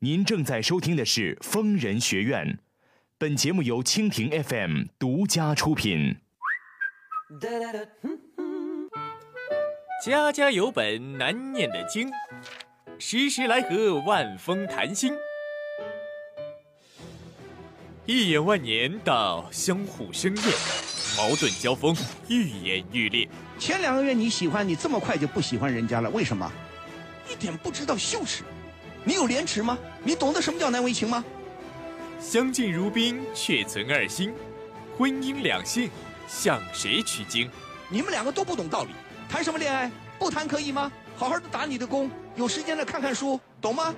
您正在收听的是《疯人学院》，本节目由蜻蜓 FM 独家出品。家家有本难念的经，时时来和万峰谈心。一眼万年到相互生厌，矛盾交锋愈演愈烈。前两个月你喜欢，你这么快就不喜欢人家了，为什么？一点不知道羞耻。你有廉耻吗？你懂得什么叫难为情吗？相敬如宾，却存二心。婚姻两性，向谁取经？你们两个都不懂道理，谈什么恋爱？不谈可以吗？好好的打你的工，有时间了看看书，懂吗？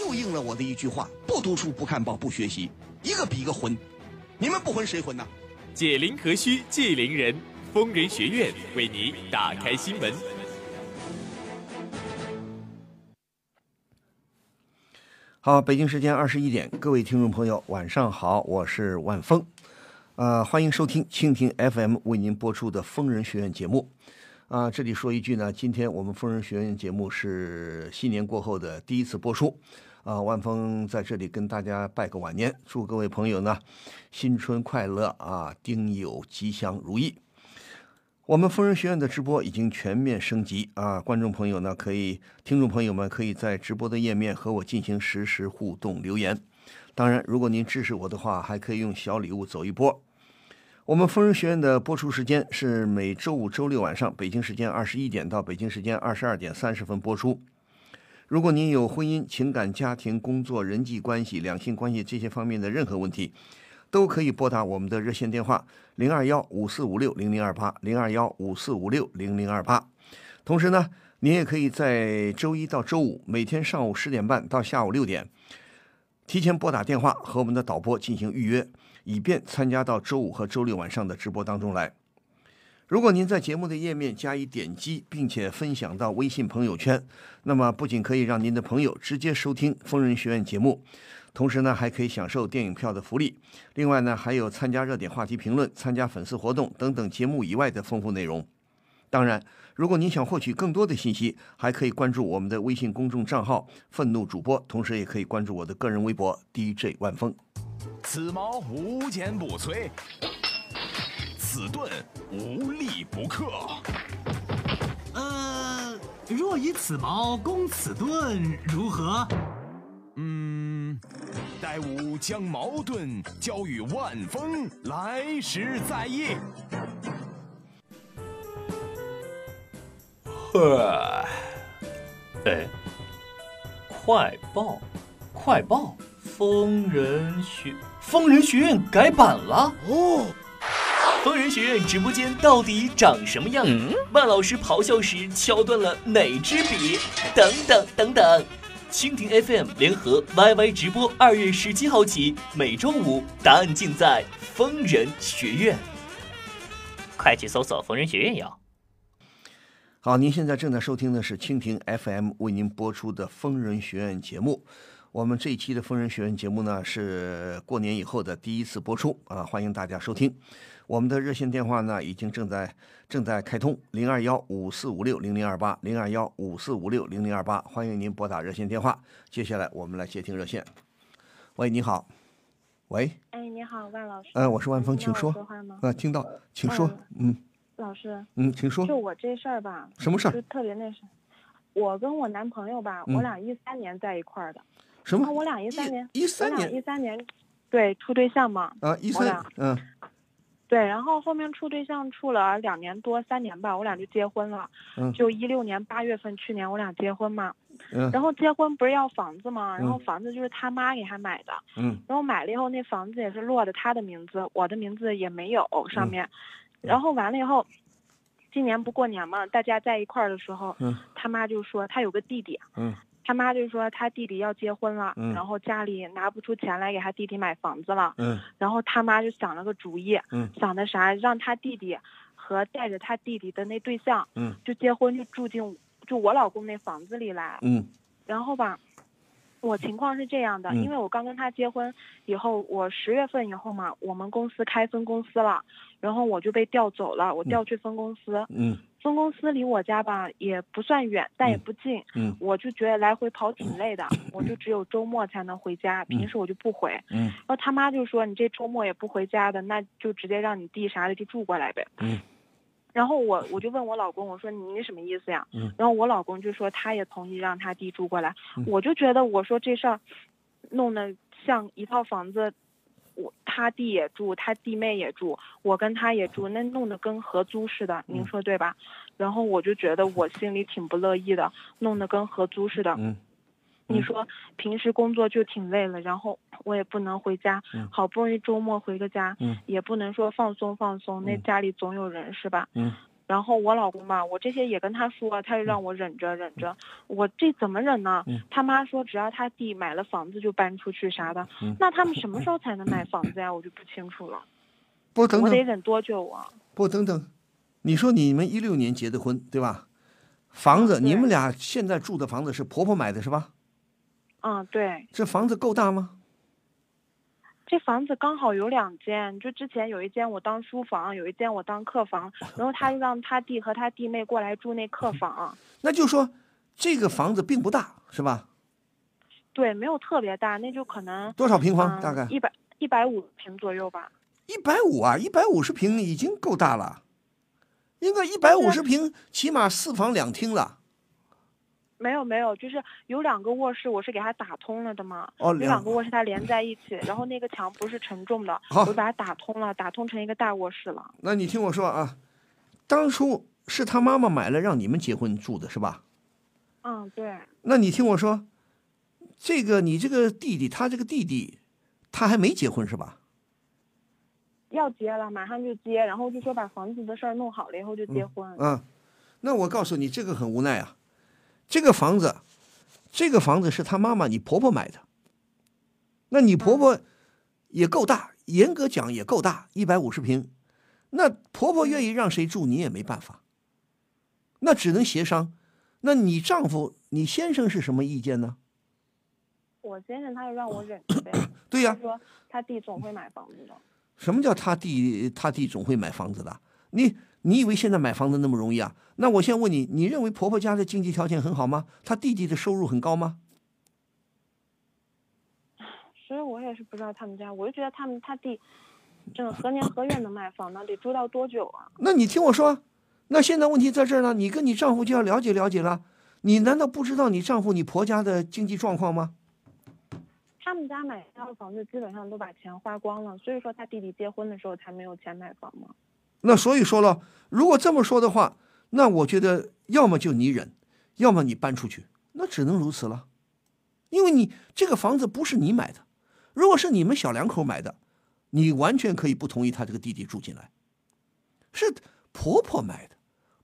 又应了我的一句话：不读书，不看报，不学习，一个比一个混。你们不混谁混呢？解铃何须系铃人，疯人学院为你打开心门。好，北京时间二十一点，各位听众朋友，晚上好，我是万峰，呃，欢迎收听蜻蜓 FM 为您播出的疯人学院节目。啊，这里说一句呢，今天我们疯人学院节目是新年过后的第一次播出，啊，万峰在这里跟大家拜个晚年，祝各位朋友呢新春快乐啊，丁酉吉祥如意。我们疯人学院的直播已经全面升级啊！观众朋友呢，可以听众朋友们可以在直播的页面和我进行实时互动留言。当然，如果您支持我的话，还可以用小礼物走一波。我们疯人学院的播出时间是每周五、周六晚上，北京时间二十一点到北京时间二十二点三十分播出。如果您有婚姻、情感、家庭、工作、人际关系、两性关系这些方面的任何问题，都可以拨打我们的热线电话零二幺五四五六零零二八零二幺五四五六零零二八。同时呢，您也可以在周一到周五每天上午十点半到下午六点，提前拨打电话和我们的导播进行预约，以便参加到周五和周六晚上的直播当中来。如果您在节目的页面加以点击，并且分享到微信朋友圈，那么不仅可以让您的朋友直接收听疯人学院节目。同时呢，还可以享受电影票的福利。另外呢，还有参加热点话题评论、参加粉丝活动等等节目以外的丰富内容。当然，如果您想获取更多的信息，还可以关注我们的微信公众账号“愤怒主播”，同时也可以关注我的个人微博 “DJ 万峰”。此矛无坚不摧，此盾无力不克。呃，若以此矛攻此盾，如何？嗯，待吾将矛盾交与万峰，来时再议。呵，哎，快报，快报！疯人学疯人学院改版了哦！疯人学院直播间到底长什么样？万老师咆哮时敲断了哪支笔？等等等等。蜻蜓 FM 联合 YY 直播，二月十七号起，每周五答案尽在疯人学院。快去搜索疯人学院哟！好，您现在正在收听的是蜻蜓 FM 为您播出的疯人学院节目。我们这一期的疯人学院节目呢，是过年以后的第一次播出啊，欢迎大家收听。我们的热线电话呢，已经正在正在开通，零二幺五四五六零零二八，零二幺五四五六零零二八，欢迎您拨打热线电话。接下来我们来接听热线。喂，你好。喂。哎，你好，万老师。呃，我是万峰，请说。说话吗？啊，听到，请说。嗯。老师。嗯，请说。就我这事儿吧。什么事儿？就特别那什，我跟我男朋友吧，我俩一三年在一块儿的。什么？我俩一三年。一三年。一三年，对，处对象嘛。啊，一三。嗯。对，然后后面处对象处了两年多三年吧，我俩就结婚了。嗯。就一六年八月份，去年我俩结婚嘛。嗯。然后结婚不是要房子嘛？然后房子就是他妈给他买的。嗯。然后买了以后，那房子也是落的他的名字，我的名字也没有上面。然后完了以后，今年不过年嘛，大家在一块儿的时候，他妈就说他有个弟弟。嗯。他妈就说他弟弟要结婚了，然后家里拿不出钱来给他弟弟买房子了。嗯。然后他妈就想了个主意，嗯，想的啥？让他弟弟和带着他弟弟的那对象，嗯，就结婚就住进就我老公那房子里来。嗯。然后吧，我情况是这样的，嗯因为我刚跟他结婚以后，我十月份以后嘛，我们公司开分公司了，然后我就被调走了，我调去分公司。嗯。分公司离我家吧也不算远，但也不近。嗯我就觉得来回跑挺累的，我就只有周末才能回家，平时我就不回。嗯然后他妈就说你这周末也不回家的，那就直接让你弟啥的就住过来呗。嗯。然后我我就问我老公，我说你什么意思呀？嗯然后我老公就说他也同意让他弟住过来。嗯我就觉得我说这事儿，弄得像一套房子，我他弟也住，他弟妹也住，我跟他也住，那弄得跟合租似的，您说对吧？然后我就觉得我心里挺不乐意的，弄得跟合租似的。嗯。你说平时工作就挺累了，然后我也不能回家，嗯。好不容易周末回个家，嗯。也不能说放松放松，那嗯。家里总有人是吧？嗯然后我老公嘛，我这些也跟他说，他就让我忍着忍着，我这怎么忍呢？嗯他妈说只要他弟买了房子就搬出去啥的，嗯那他们什么时候才能买房子呀？我就不清楚了，不等等我得忍多久啊？不等等，你说你们一六年结的婚对吧？房子你们俩现在住的房子是婆婆买的是吧？嗯，对，这房子够大吗？这房子刚好有两间，就之前有一间我当书房，有一间我当客房，然后他就让他弟和他弟妹过来住那客房。那就说这个房子并不大是吧？对，没有特别大，那就可能多少平方？嗯大概一百一百五平左右吧。一百五啊，一百五十平已经够大了，应该一百五十平，起码四房两厅了。没有没有，就是有两个卧室，我是给它打通了的嘛。有哦两两个卧室它连在一起，然后那个墙不是承重的，我就把它打通了，打通成一个大卧室了。那你听我说啊，当初是他妈妈买了让你们结婚住的是吧？嗯，对，那你听我说，这个你这个弟弟，他这个弟弟，他还没结婚是吧？要结了，马上就结，然后就说把房子的事儿弄好了以后就结婚。嗯，那我告诉你，这个很无奈啊。这个房子，这个房子是他妈妈你婆婆买的，那你婆婆也够大，严格讲也够大，一百五十平。那婆婆愿意让谁住，你也没办法，那只能协商。那你丈夫、你先生是什么意见呢？我先生他就让我忍着呗，对呀、他说他弟总会买房子的。什么叫他弟？他弟总会买房子的？你你以为现在买房子那么容易啊？那我先问你，你认为婆婆家的经济条件很好吗？她弟弟的收入很高吗？所以我也是不知道他们家，我就觉得他们他弟，真的何年何月能买房呢？得住到多久啊？那你听我说，那现在问题在这儿呢，你跟你丈夫就要了解了解了。你难道不知道你丈夫、你婆家的经济状况吗？他们家买套房子基本上都把钱花光了，所以说他弟弟结婚的时候才没有钱买房嘛。那所以说了，如果这么说的话，那我觉得要么就你忍，要么你搬出去，那只能如此了。因为你这个房子不是你买的，如果是你们小两口买的，你完全可以不同意他这个弟弟住进来。是婆婆买的，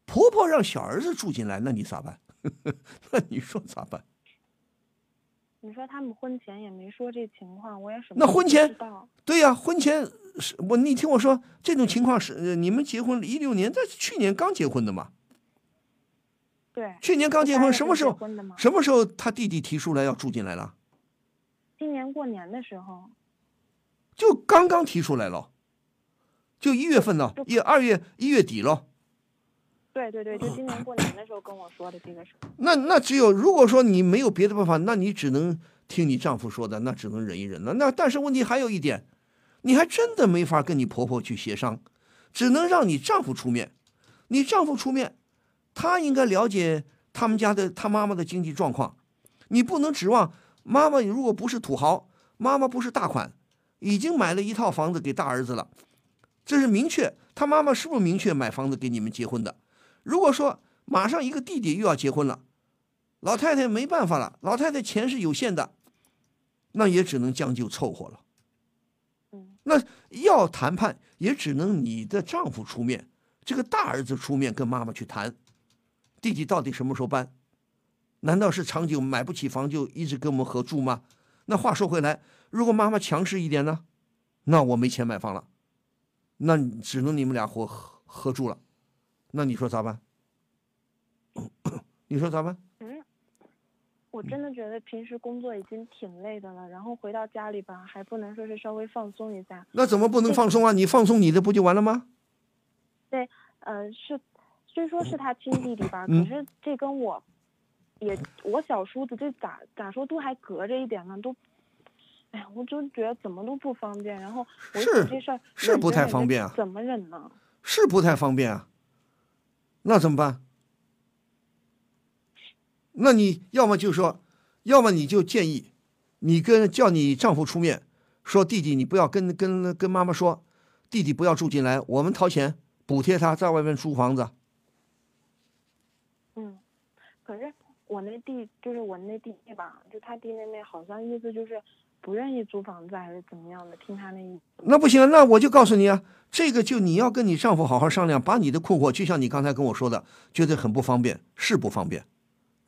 婆婆让小儿子住进来，那你咋办？那你说咋办？你说他们婚前也没说这情况，我也什么那婚前。对呀、婚前是我你听我说，这种情况是呃你们结婚一六年，但是去年刚结婚的嘛，对，去年刚结婚，什么时候什么时候他弟弟提出来要住进来了？今年过年的时候，就刚刚提出来了，就一月份呢，一二月一月底了。对对对，就今年过年的时候跟我说的这个事。那那只有如果说你没有别的办法，那你只能听你丈夫说的，那只能忍一忍了。那但是问题还有一点，你还真的没法跟你婆婆去协商，只能让你丈夫出面。你丈夫出面，他应该了解他们家的他妈妈的经济状况，你不能指望妈妈如果不是土豪，妈妈不是大款，已经买了一套房子给大儿子了，这是明确，他妈妈是不是明确买房子给你们结婚的？如果说马上一个弟弟又要结婚了，老太太没办法了，老太太钱是有限的，那也只能将就凑合了。那要谈判也只能你的丈夫出面，这个大儿子出面跟妈妈去谈，弟弟到底什么时候搬？难道是长久买不起房就一直跟我们合住吗？那话说回来，如果妈妈强势一点呢？那我没钱买房了，那只能你们俩合合合住了。那你说咋办？你说咋办？嗯，我真的觉得平时工作已经挺累的了，然后回到家里吧，还不能说是稍微放松一下。那怎么不能放松啊？你放松你的不就完了吗？对呃，是，虽说是他亲弟弟吧，嗯可是这跟我也我小叔子这咋咋说都还隔着一点呢，都。哎呀，我就觉得怎么都不方便，然后我是想这事儿忍是不太方便啊怎么忍呢？是不太方便啊。那怎么办？那你要么就说，要么你就建议，你跟叫你丈夫出面说，弟弟你不要跟跟跟妈妈说，弟弟不要住进来，我们掏钱补贴他在外面租房子。嗯，可是我那弟就是我那弟弟吧，就他弟妹妹好像意思就是不愿意租房子还是怎么样的，听他那意思。那不行，那我就告诉你啊，这个就你要跟你丈夫好好商量，把你的困惑，就像你刚才跟我说的，觉得很不方便，是不方便，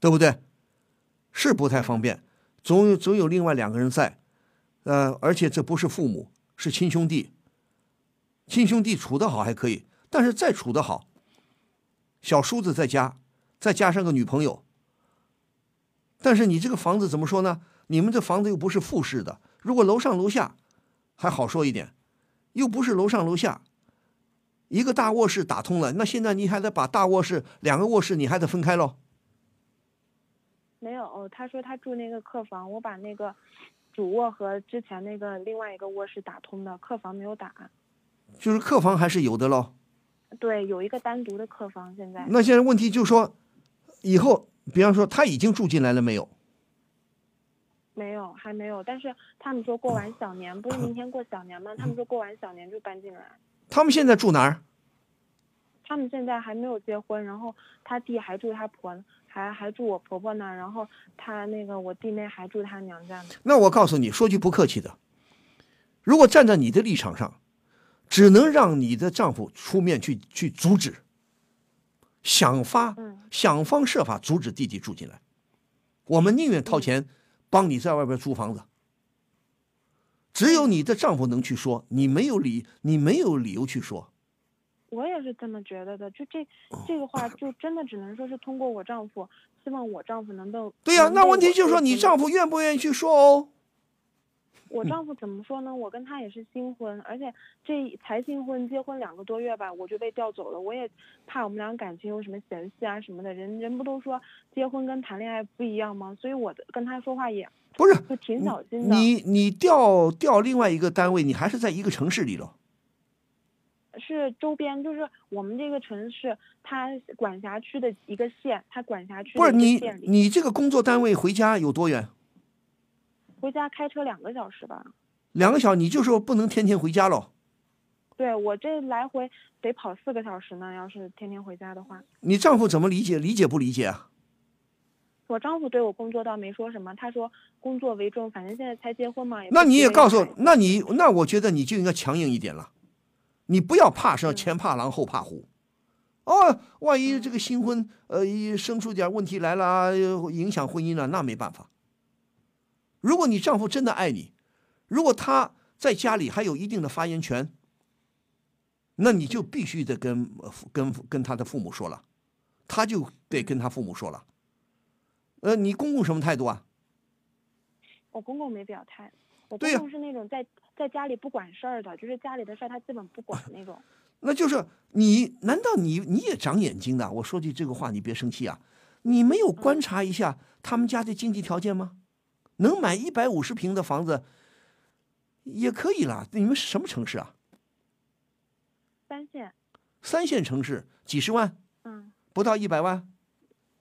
对不对？是不太方便，总有总有另外两个人在，呃，而且这不是父母，是亲兄弟，亲兄弟处得好还可以，但是再处得好，小叔子在家，再加上个女朋友，但是你这个房子怎么说呢？你们这房子又不是复式的，如果楼上楼下。还好说一点，又不是楼上楼下，一个大卧室打通了，那现在你还得把大卧室两个卧室你还得分开喽。没有，哦他说他住那个客房，我把那个主卧和之前那个另外一个卧室打通的，客房没有打。就是客房还是有的喽。对，有一个单独的客房，现在那现在问题就是说，以后比方说他已经住进来了没有？没有，还没有。但是他们说过完小年，不是明天过小年吗？他们说过完小年就搬进来。他们现在住哪儿？他们现在还没有结婚，然后他弟还住他婆，还还住我婆婆那儿，然后她那个我弟妹还住她娘家呢。那我告诉你说句不客气的，如果站在你的立场上，只能让你的丈夫出面去去阻止，想法嗯想方设法阻止弟弟住进来。我们宁愿掏钱帮你在外边租房子。只有你的丈夫能去说，你没有理，你没有理由去说。我也是这么觉得的，就这这个话，就真的只能说是通过我丈夫，希望我丈夫能够。对呀、那问题就是说，你丈夫愿不愿意去说哦？我丈夫怎么说呢？我跟他也是新婚，而且这才新婚，结婚两个多月吧，我就被调走了。我也怕我们俩感情有什么嫌隙啊什么的。人人不都说结婚跟谈恋爱不一样吗？所以我的跟他说话也不是，就挺小心的。你你调调另外一个单位，你还是在一个城市里了。是周边，就是我们这个城市，它管辖区的一个县，它管辖区不是你，你这个工作单位回家有多远？回家开车两个小时吧。两个小时，你就说不能天天回家喽。对我这来回得跑四个小时呢，要是天天回家的话。你丈夫怎么理解？理解不理解啊？我丈夫对我工作倒没说什么，他说工作为重，反正现在才结婚嘛。那你也告诉我，那你那我觉得你就应该强硬一点了，你不要怕什么前怕狼后怕虎。哦，万一这个新婚呃一生出点问题来了，呃影响婚姻了，那没办法。如果你丈夫真的爱你，如果他在家里还有一定的发言权，那你就必须得跟跟跟他的父母说了，他就得跟他父母说了。呃，你公公什么态度啊？我公公没表态，我公公是那种在在家里不管事儿的，就是家里的事儿他基本不管那种。那就是你，难道你你也长眼睛的？我说句这个话，你别生气啊！你没有观察一下他们家的经济条件吗？能买一百五十平的房子也可以了。你们是什么城市啊？三线，三线城市，几十万，嗯不到一百万。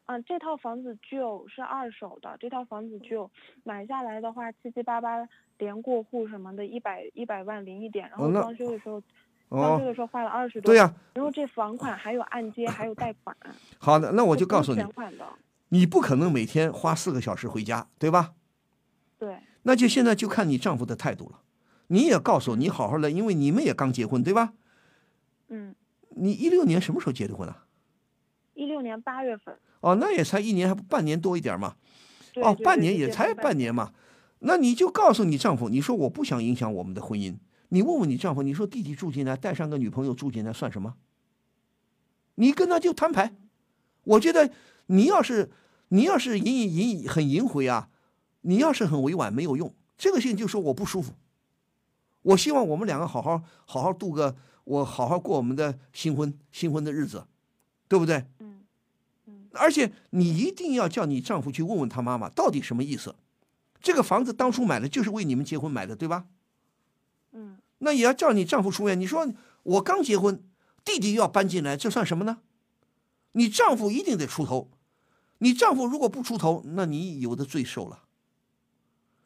嗯，这套房子旧是二手的，这套房子旧买下来的话，七七八八连过户什么的，一百一百万零一点，然后装修的时候，装修哦，的时候花了二十多。对呀、然后这房款还有按揭，还有贷款。好的，那我就告诉你全，款的。你不可能每天花四个小时回家，对吧？对，那就现在就看你丈夫的态度了。你也告诉我你好好的，因为你们也刚结婚，对吧？嗯，你一六年什么时候结的婚啊？一六年八月份。哦，那也才一年，还不半年多一点嘛。哦，半年也才半年嘛。那你就告诉你丈夫，你说我不想影响我们的婚姻。你问问你丈夫，你说弟弟住进来，带上个女朋友住进来算什么？你跟他就摊牌。我觉得你要是你要是隐隐隐很隐晦啊，你要是很委婉没有用。这个事情就说我不舒服。我希望我们两个好好好好度个，我好好过我们的新婚新婚的日子。对不对？而且你一定要叫你丈夫去问问他妈妈到底什么意思。这个房子当初买的就是为你们结婚买的，对吧？嗯那也要叫你丈夫出面。你说我刚结婚，弟弟又要搬进来，这算什么呢？你丈夫一定得出头。你丈夫如果不出头，那你有的罪受了。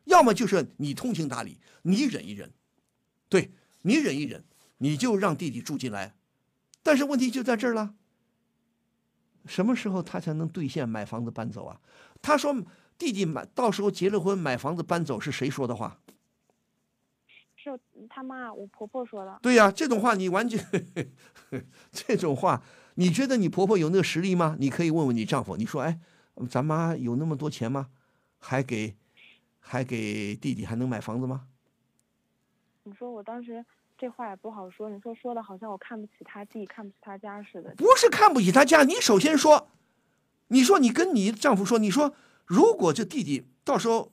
要么就是你通情达理，你忍一忍，对你忍一忍，你就让弟弟住进来。但是问题就在这儿了，什么时候他才能兑现买房子搬走啊？他说弟弟买到时候结了婚买房子搬走是谁说的话？是他妈，我婆婆说的。对呀、这种话你完全，这种话，你觉得你婆婆有那个实力吗？你可以问问你丈夫，你说，哎，咱妈有那么多钱吗？还给，还给弟弟还能买房子吗？你说我当时这话也不好说，你说说的好像我看不起他弟，看不起他家似的。不是看不起他家，你首先说，你说你跟你丈夫说，你说如果这弟弟到时候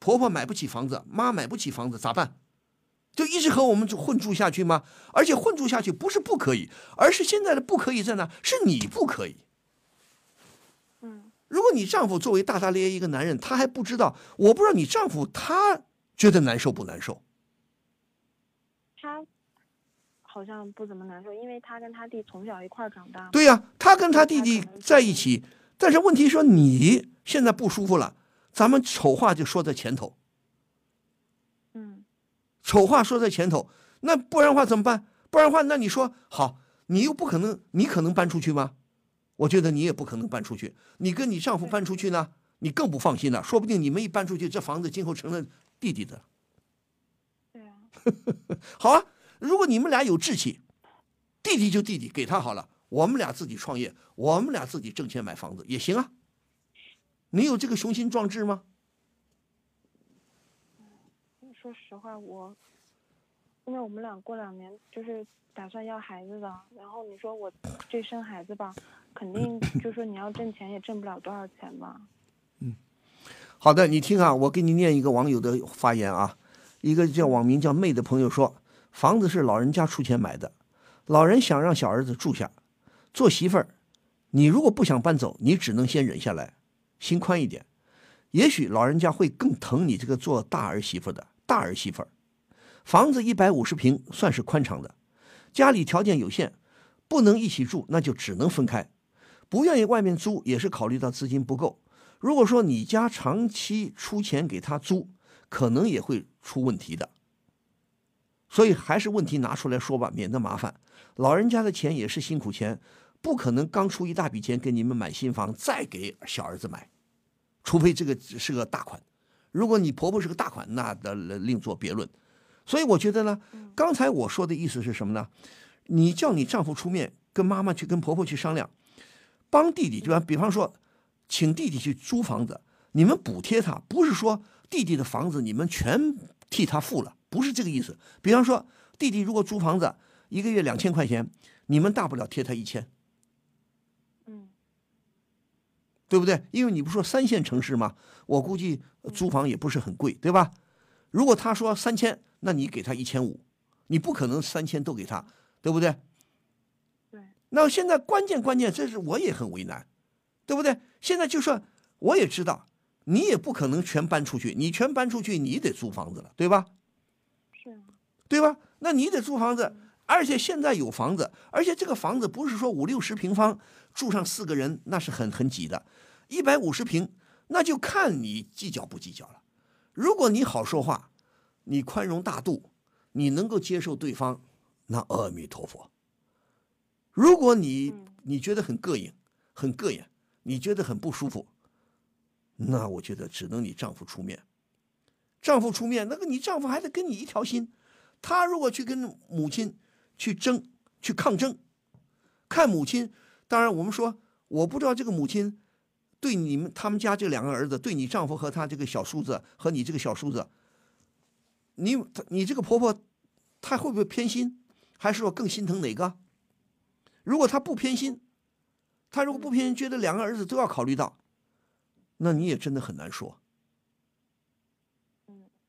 婆婆买不起房子，妈买不起房子咋办？就一直和我们就混住下去吗？而且混住下去不是不可以，而是现在的不可以在哪？是你不可以。嗯如果你丈夫作为大大咧咧一个男人，他还不知道，我不知道你丈夫他觉得难受不难受？他好像不怎么难受，因为他跟他弟从小一块长大。对呀、他跟他弟弟在一起，但是问题说你现在不舒服了，咱们丑话就说在前头，嗯丑话说在前头，那不然的话怎么办？不然的话，那你说好，你又不可能，你可能搬出去吗？我觉得你也不可能搬出去。你跟你丈夫搬出去呢，你更不放心了。说不定你们一搬出去，这房子今后成了弟弟的。好啊，如果你们俩有志气，弟弟就弟弟，给他好了。我们俩自己创业，我们俩自己挣钱买房子也行啊。你有这个雄心壮志吗？说实话，我因为我们俩过两年就是打算要孩子的，然后你说我这生孩子吧，肯定就说你要挣钱也挣不了多少钱吧。嗯好的，你听啊，我给你念一个网友的发言啊，一个叫网名叫妹的朋友说，房子是老人家出钱买的，老人想让小儿子住下，做媳妇儿，你如果不想搬走，你只能先忍下来，心宽一点，也许老人家会更疼你这个做大儿媳妇的大儿媳妇儿。房子一百五十平算是宽敞的，家里条件有限，不能一起住，那就只能分开。不愿意外面租，也是考虑到资金不够。如果说你家长期出钱给他租，可能也会出问题的。所以还是问题拿出来说吧，免得麻烦。老人家的钱也是辛苦钱，不可能刚出一大笔钱给你们买新房，再给小儿子买，除非这个是个大款。如果你婆婆是个大款，那的另作别论。所以我觉得呢，刚才我说的意思是什么呢？你叫你丈夫出面跟妈妈去跟婆婆去商量，帮弟弟，对吧？比方说，请弟弟去租房子，你们补贴他，不是说弟弟的房子你们全替他付了，不是这个意思。比方说，弟弟如果租房子一个月两千块钱，你们大不了贴他一千，嗯对不对？因为你不说三线城市吗？我估计租房也不是很贵，对吧？如果他说三千，那你给他一千五，你不可能三千都给他，对不对？对，那现在关键关键，这是我也很为难，对不对？现在就说我也知道，你也不可能全搬出去，你全搬出去，你得租房子了，对吧？是啊，对吧？那你得租房子，而且现在有房子，而且这个房子不是说五六十平方住上四个人，那是很很挤的，一百五十平，那就看你计较不计较了。如果你好说话，你宽容大度，你能够接受对方，那阿弥陀佛。如果你你觉得很膈应，很膈应，你觉得很不舒服，那我觉得只能你丈夫出面。丈夫出面，那个你丈夫还得跟你一条心。他如果去跟母亲去争、去抗争，看母亲，当然我们说，我不知道这个母亲对你们他们家这两个儿子，对你丈夫和他这个小叔子和你这个小叔子，你你这个婆婆，她会不会偏心，还是说更心疼哪个？如果她不偏心，她如果不偏心，觉得两个儿子都要考虑到，那你也真的很难说。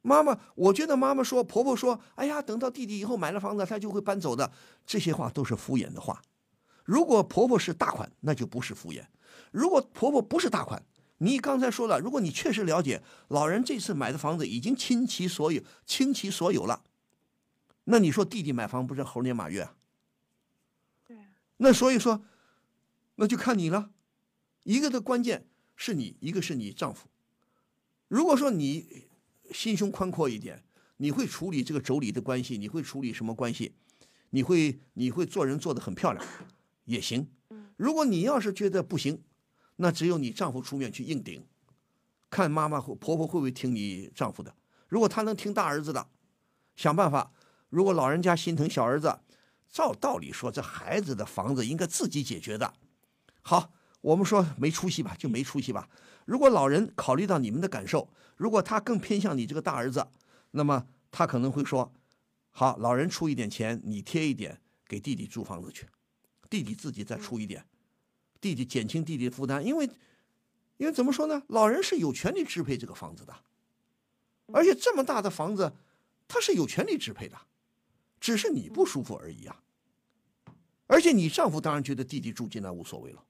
妈妈，我觉得妈妈说，婆婆说，哎呀，等到弟弟以后买了房子，他就会搬走的，这些话都是敷衍的话。如果婆婆是大款，那就不是敷衍；如果婆婆不是大款，你刚才说了，如果你确实了解老人这次买的房子已经倾其所有、倾其所有了，那你说弟弟买房不是猴年马月啊？对，那所以说，那就看你了。一个的关键是你，一个是你丈夫。如果说你心胸宽阔一点，你会处理这个妯娌的关系，你会处理什么关系？你会你会做人做得很漂亮，也行。如果你要是觉得不行，那只有你丈夫出面去硬顶，看妈妈或婆婆会不会听你丈夫的。如果他能听大儿子的，想办法。如果老人家心疼小儿子，照道理说，这孩子的房子应该自己解决的。好，我们说没出息吧，就没出息吧。如果老人考虑到你们的感受，如果他更偏向你这个大儿子，那么他可能会说：好，老人出一点钱，你贴一点给弟弟租房子去，弟弟自己再出一点。弟弟减轻弟弟的负担，因为，因为怎么说呢？老人是有权利支配这个房子的，而且这么大的房子，他是有权利支配的，只是你不舒服而已啊。而且你丈夫当然觉得弟弟住进来无所谓了，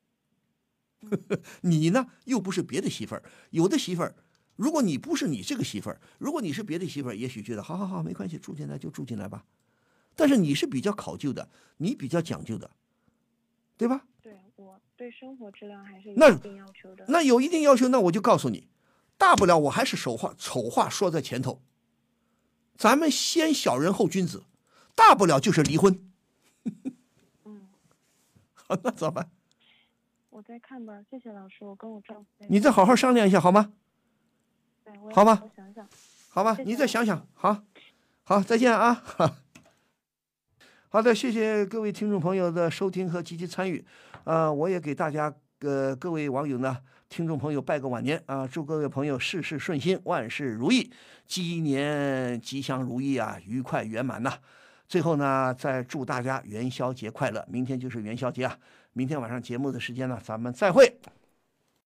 你呢又不是别的媳妇儿，有的媳妇儿，如果你不是你这个媳妇儿，如果你是别的媳妇儿，也许觉得好好好没关系，住进来就住进来吧。但是你是比较考究的，你比较讲究的，对吧？对我对生活质量还是有一定要求的。那有一定要求，那我就告诉你，大不了我还是丑话丑话说在前头，咱们先小人后君子，大不了就是离婚。嗯，好，那咋办？我再看吧，谢谢老师，我跟我丈夫你再好好商量一下好吗？对我好吧好好想想。好吧，谢谢你再想想，好，好，再见啊。好的，谢谢各位听众朋友的收听和积极参与，呃，我也给大家呃各位网友呢，听众朋友拜个晚年啊，祝各位朋友事事顺心，万事如意，鸡年吉祥如意啊，愉快圆满呐、最后呢，再祝大家元宵节快乐！明天就是元宵节啊，明天晚上节目的时间呢，咱们再会。